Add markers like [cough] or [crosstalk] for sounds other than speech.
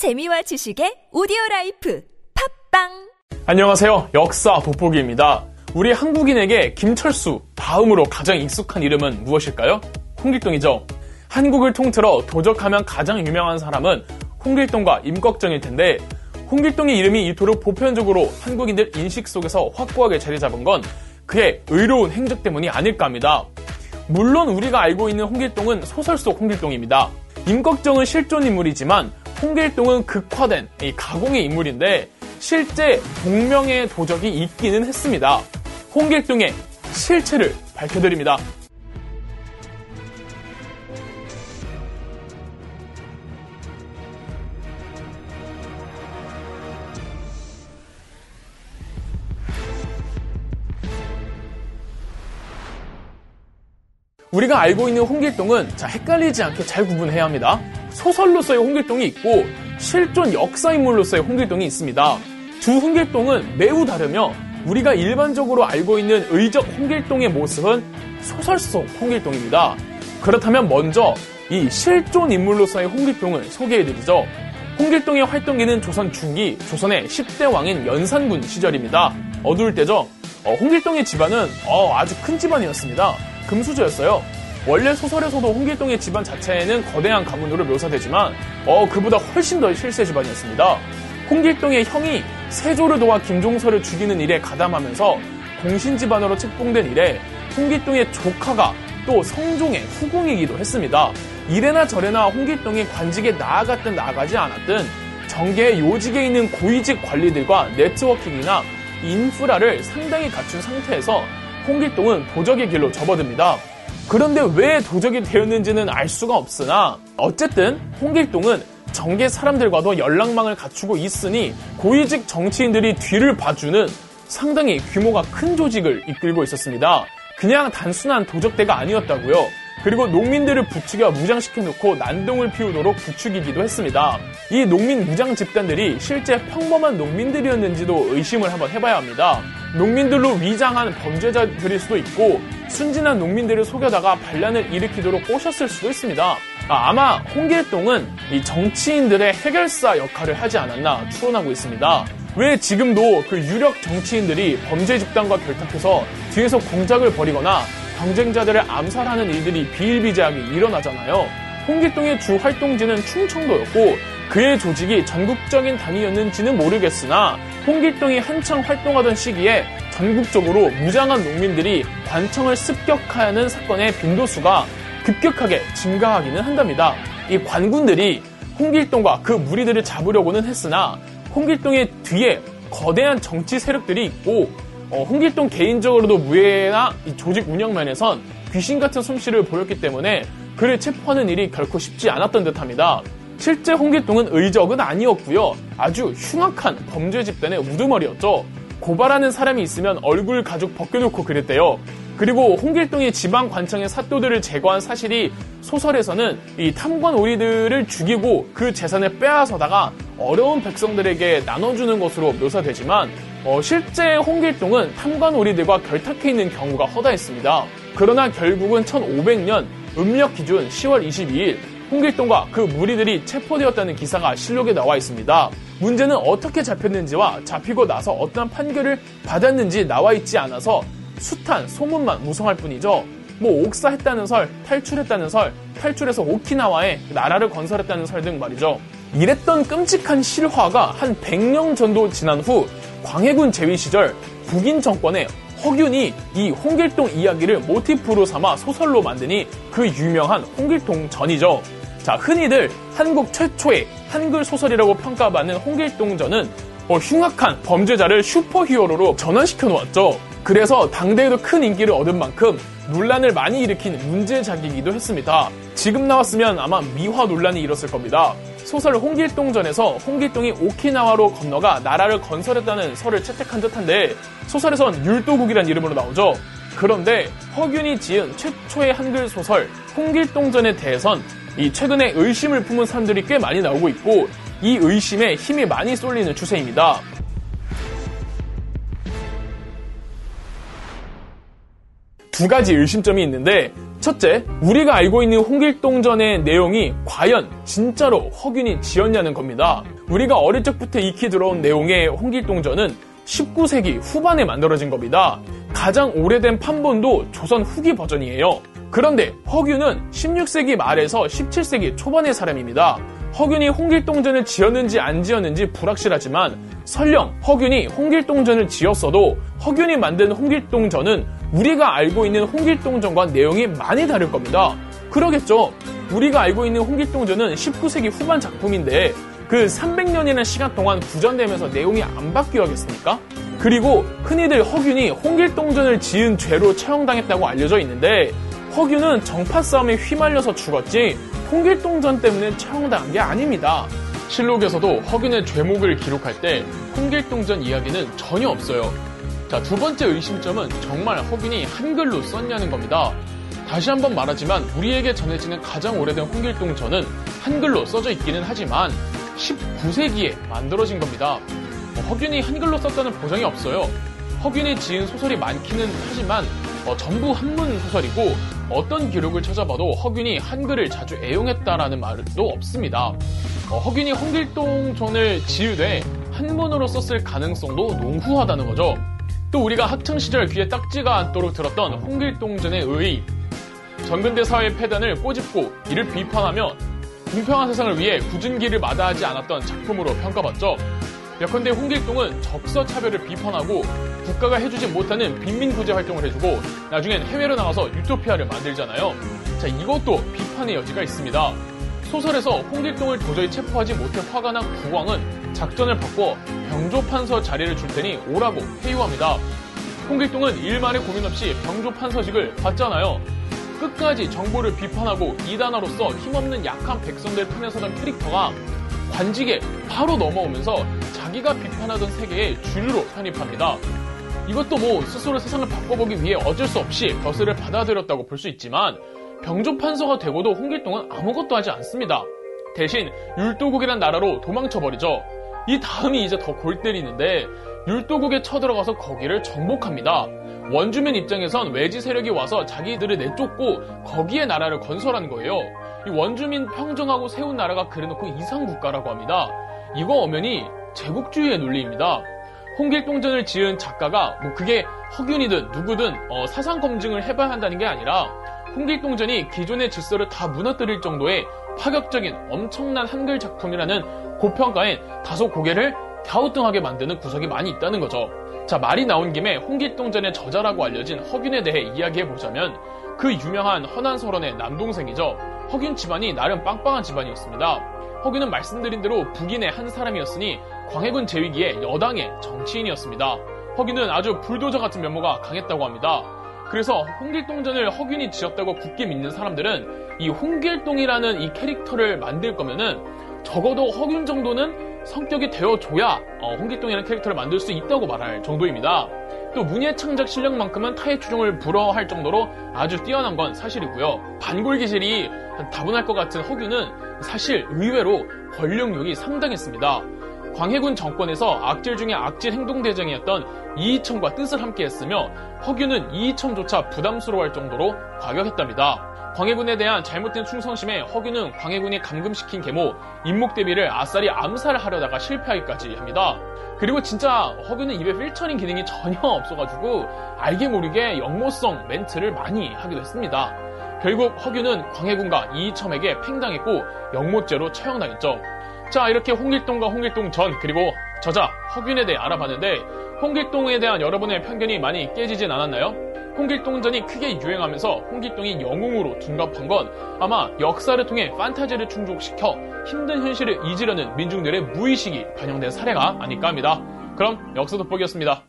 재미와 지식의 오디오 life 팟빵 안녕하세요. 역사 돋보기입니다. 우리 한국인에게 김철수 다음으로 가장 익숙한 이름은 무엇일까요? 홍길동이죠. 한국을 통틀어 도적하면 가장 유명한 사람은 홍길동과 임꺽정일 텐데 홍길동의 이름이 이토록 보편적으로 한국인들 인식 속에서 확고하게 자리 잡은 건 그의 의로운 행적 때문이 아닐까 합니다. 물론 우리가 알고 있는 홍길동은 소설 속 홍길동입니다. 임꺽정은 실존 인물이지만 홍길동은 극화된 가공의 인물인데 실제 동명의 도적이 있기는 했습니다. 홍길동의 실체를 밝혀드립니다. 우리가 알고 있는 홍길동은 자, 헷갈리지 않게 잘 구분해야 합니다. 소설로서의 홍길동이 있고 실존 역사 인물로서의 홍길동이 있습니다. 두 홍길동은 매우 다르며 우리가 일반적으로 알고 있는 의적 홍길동의 모습은 소설 속 홍길동입니다. 그렇다면 먼저 이 실존 인물로서의 홍길동을 소개해드리죠. 홍길동의 활동기는 조선 중기, 조선의 10대 왕인 연산군 시절입니다. 어두울 때죠. 어, 홍길동의 집안은 어, 아주 큰 집안이었습니다. 금수저였어요. 원래 소설에서도 홍길동의 집안 자체에는 거대한 가문으로 묘사되지만 어 그보다 훨씬 더 실세 집안이었습니다. 홍길동의 형이 세조를 도와 김종서를 죽이는 일에 가담하면서 공신 집안으로 책봉된 이래 홍길동의 조카가 또 성종의 후궁이기도 했습니다. 이래나 저래나 홍길동이 관직에 나아갔든 나아가지 않았든 정계의 요직에 있는 고위직 관리들과 네트워킹이나 인프라를 상당히 갖춘 상태에서 홍길동은 도적의 길로 접어듭니다. 그런데 왜 도적이 되었는지는 알 수가 없으나 어쨌든 홍길동은 정계 사람들과도 연락망을 갖추고 있으니 고위직 정치인들이 뒤를 봐주는 상당히 규모가 큰 조직을 이끌고 있었습니다. 그냥 단순한 도적대가 아니었다고요. 그리고 농민들을 부추겨 무장시켜 놓고 난동을 피우도록 부추기기도 했습니다. 이 농민 무장 집단들이 실제 평범한 농민들이었는지도 의심을 한번 해봐야 합니다. 농민들로 위장한 범죄자들일 수도 있고 순진한 농민들을 속여다가 반란을 일으키도록 꼬셨을 수도 있습니다. 아, 마 홍길동은 이 정치인들의 해결사 역할을 하지 않았나 추론하고 있습니다. 왜 지금도 그 유력 정치인들이 범죄 집단과 결탁해서 뒤에서 공작을 벌이거나 경쟁자들을 암살하는 일들이 비일비재하게 일어나잖아요. 홍길동의 주 활동지는 충청도였고 그의 조직이 전국적인 단위였는지는 모르겠으나 홍길동이 한창 활동하던 시기에 전국적으로 무장한 농민들이 관청을 습격하는 사건의 빈도수가 급격하게 증가하기는 한답니다. 이 관군들이 홍길동과 그 무리들을 잡으려고는 했으나 홍길동의 뒤에 거대한 정치 세력들이 있고 어, 홍길동 개인적으로도 무예나 조직 운영 면에선 귀신 같은 솜씨를 보였기 때문에 그를 체포하는 일이 결코 쉽지 않았던 듯합니다. 실제 홍길동은 의적은 아니었고요. 아주 흉악한 범죄 집단의 우두머리였죠. 고발하는 사람이 있으면 얼굴 가죽 벗겨놓고 그랬대요. 그리고 홍길동이 지방 관청의 사또들을 제거한 사실이 소설에서는 이 탐관 오리들을 죽이고 그 재산을 빼앗아다가 어려운 백성들에게 나눠주는 것으로 묘사되지만 어, 실제 홍길동은 탐관 오리들과 결탁해 있는 경우가 허다했습니다. 그러나 결국은 1500년 음력 기준 10월 22일 홍길동과 그 무리들이 체포되었다는 기사가 실록에 나와 있습니다. 문제는 어떻게 잡혔는지와 잡히고 나서 어떠한 판결을 받았는지 나와 있지 않아서 숱한 소문만 무성할 뿐이죠. 뭐 옥사했다는 설, 탈출했다는 설, 탈출해서 오키나와에 나라를 건설했다는 설 등 말이죠. 이랬던 끔찍한 실화가 한 100년 전도 지난 후 광해군 제위 시절 북인 정권의 허균이 이 홍길동 이야기를 모티프로 삼아 소설로 만드니 그 유명한 홍길동 전이죠. 자, 흔히들 한국 최초의 한글 소설이라고 평가받는 홍길동 전은 어, 흉악한 범죄자를 슈퍼히어로로 전환시켜 놓았죠. 그래서 당대에도 큰 인기를 얻은 만큼 논란을 많이 일으킨 문제작이기도 했습니다. 지금 나왔으면 아마 미화 논란이 일었을 겁니다. 소설 홍길동전에서 홍길동이 오키나와로 건너가 나라를 건설했다는 설을 채택한 듯한데 소설에선 율도국이란 이름으로 나오죠. 그런데 허균이 지은 최초의 한글 소설 홍길동전에 대해선 이 최근에 의심을 품은 사람들이 꽤 많이 나오고 있고 이 의심에 힘이 많이 쏠리는 추세입니다. 두 가지 의심점이 있는데 첫째, 우리가 알고 있는 홍길동전의 내용이 과연 진짜로 허균이 지었냐는 겁니다. 우리가 어릴 적부터 익히 들어온 내용의 홍길동전은 19세기 후반에 만들어진 겁니다. 가장 오래된 판본도 조선 후기 버전이에요. 그런데 허균은 16세기 말에서 17세기 초반의 사람입니다. 허균이 홍길동전을 지었는지 안 지었는지 불확실하지만 설령 허균이 홍길동전을 지었어도 허균이 만든 홍길동전은 우리가 알고 있는 홍길동전과 내용이 많이 다를 겁니다. 그러겠죠. 우리가 알고 있는 홍길동전은 19세기 후반 작품인데 그 300년이라는 시간 동안 구전되면서 내용이 안 바뀌어야겠습니까? 그리고 흔히들 허균이 홍길동전을 지은 죄로 처형당했다고 알려져 있는데 허균은 정파 싸움에 휘말려서 죽었지 홍길동전 때문에 처형당한 게 아닙니다. 실록에서도 허균의 죄목을 기록할 때 홍길동전 이야기는 전혀 없어요. 자, 두 번째 의심점은 정말 허균이 한글로 썼냐는 겁니다. 다시 한번 말하지만 우리에게 전해지는 가장 오래된 홍길동전은 한글로 써져 있기는 하지만 19세기에 만들어진 겁니다. 뭐 허균이 한글로 썼다는 보장이 없어요. 허균이 지은 소설이 많기는 하지만 어, 전부 한문 소설이고 어떤 기록을 찾아봐도 허균이 한글을 자주 애용했다라는 말도 없습니다. 어, 허균이 홍길동전을 지으되 한문으로 썼을 가능성도 농후하다는 거죠. 또 우리가 학창시절 귀에 딱지가 않도록 들었던 홍길동전의 의 전근대 사회의 폐단을 꼬집고 이를 비판하며 공평한 세상을 위해 굳은 길을 마다하지 않았던 작품으로 평가받죠. 예컨대 홍길동은 적서 차별을 비판하고 국가가 해주지 못하는 빈민 구제 활동을 해주고 나중엔 해외로 나가서 유토피아를 만들잖아요. 자 이것도 비판의 여지가 있습니다. 소설에서 홍길동을 도저히 체포하지 못해 화가 난 국왕은 작전을 바꿔 병조판서 자리를 줄 테니 오라고 회유합니다. 홍길동은 일만의 고민 없이 병조판서직을 받잖아요. 끝까지 정보를 비판하고 이단아로서 힘없는 약한 백성들 편에 서던 캐릭터가 관직에 바로 넘어오면서 자기가 비판하던 세계에 주류로 편입합니다. 이것도 뭐 스스로 세상을 바꿔보기 위해 어쩔 수 없이 벼슬을 받아들였다고 볼 수 있지만 병조판서가 되고도 홍길동은 아무것도 하지 않습니다. 대신 율도국이란 나라로 도망쳐버리죠. 이 다음이 이제 더 골 때리는데 율도국에 쳐들어가서 거기를 정복합니다. 원주민 입장에선 외지 세력이 와서 자기들을 내쫓고 거기에 나라를 건설한 거예요. 이 원주민 평정하고 세운 나라가 그래놓고 이상국가라고 합니다. 이거 엄연히 제국주의의 논리입니다. 홍길동전을 지은 작가가 뭐 그게 허균이든 누구든 어, 사상 검증을 해봐야 한다는 게 아니라 홍길동전이 기존의 질서를 다 무너뜨릴 정도의 파격적인 엄청난 한글 작품이라는 고평가엔 다소 고개를 갸우뚱하게 만드는 구석이 많이 있다는 거죠. 자, 말이 나온 김에 홍길동전의 저자라고 알려진 허균에 대해 이야기해보자면 그 유명한 허난설원의 남동생이죠. 허균 집안이 나름 빵빵한 집안이었습니다. 허균은 말씀드린 대로 북인의 한 사람이었으니 광해군 제위기에 여당의 정치인이었습니다. 허균은 아주 불도저 같은 면모가 강했다고 합니다. 그래서 홍길동전을 허균이 지었다고 굳게 믿는 사람들은 이 홍길동이라는 이 캐릭터를 만들 거면은 적어도 허균 정도는 성격이 되어줘야 어, 홍길동이라는 캐릭터를 만들 수 있다고 말할 정도입니다. 또 문예 창작 실력만큼은 타의 추종을 불허할 정도로 아주 뛰어난 건 사실이고요. 반골기질이 다분할 것 같은 허균은 사실 의외로 권력욕이 상당했습니다. 광해군 정권에서 악질 중에 악질 행동대장이었던 이이첨과 뜻을 함께 했으며 허균은 이이첨조차 부담스러워할 정도로 과격했답니다. 광해군에 대한 잘못된 충성심에 허균은 광해군이 감금시킨 계모 임목대비를 아싸리 암살하려다가 실패하기까지 합니다. 그리고 진짜 허균은 입에 필터링 기능이 전혀 [laughs] 없어가지고 알게 모르게 역모성 멘트를 많이 하기도 했습니다. 결국 허균은 광해군과 이이첨에게 팽당했고 역모죄로 처형당했죠. 자, 이렇게 홍길동과 홍길동 전, 그리고 저자 허균에 대해 알아봤는데, 홍길동에 대한 여러분의 편견이 많이 깨지진 않았나요? 홍길동전이 크게 유행하면서 홍길동이 영웅으로 둔갑한 건 아마 역사를 통해 판타지를 충족시켜 힘든 현실을 잊으려는 민중들의 무의식이 반영된 사례가 아닐까 합니다. 그럼 역사 돋보기였습니다.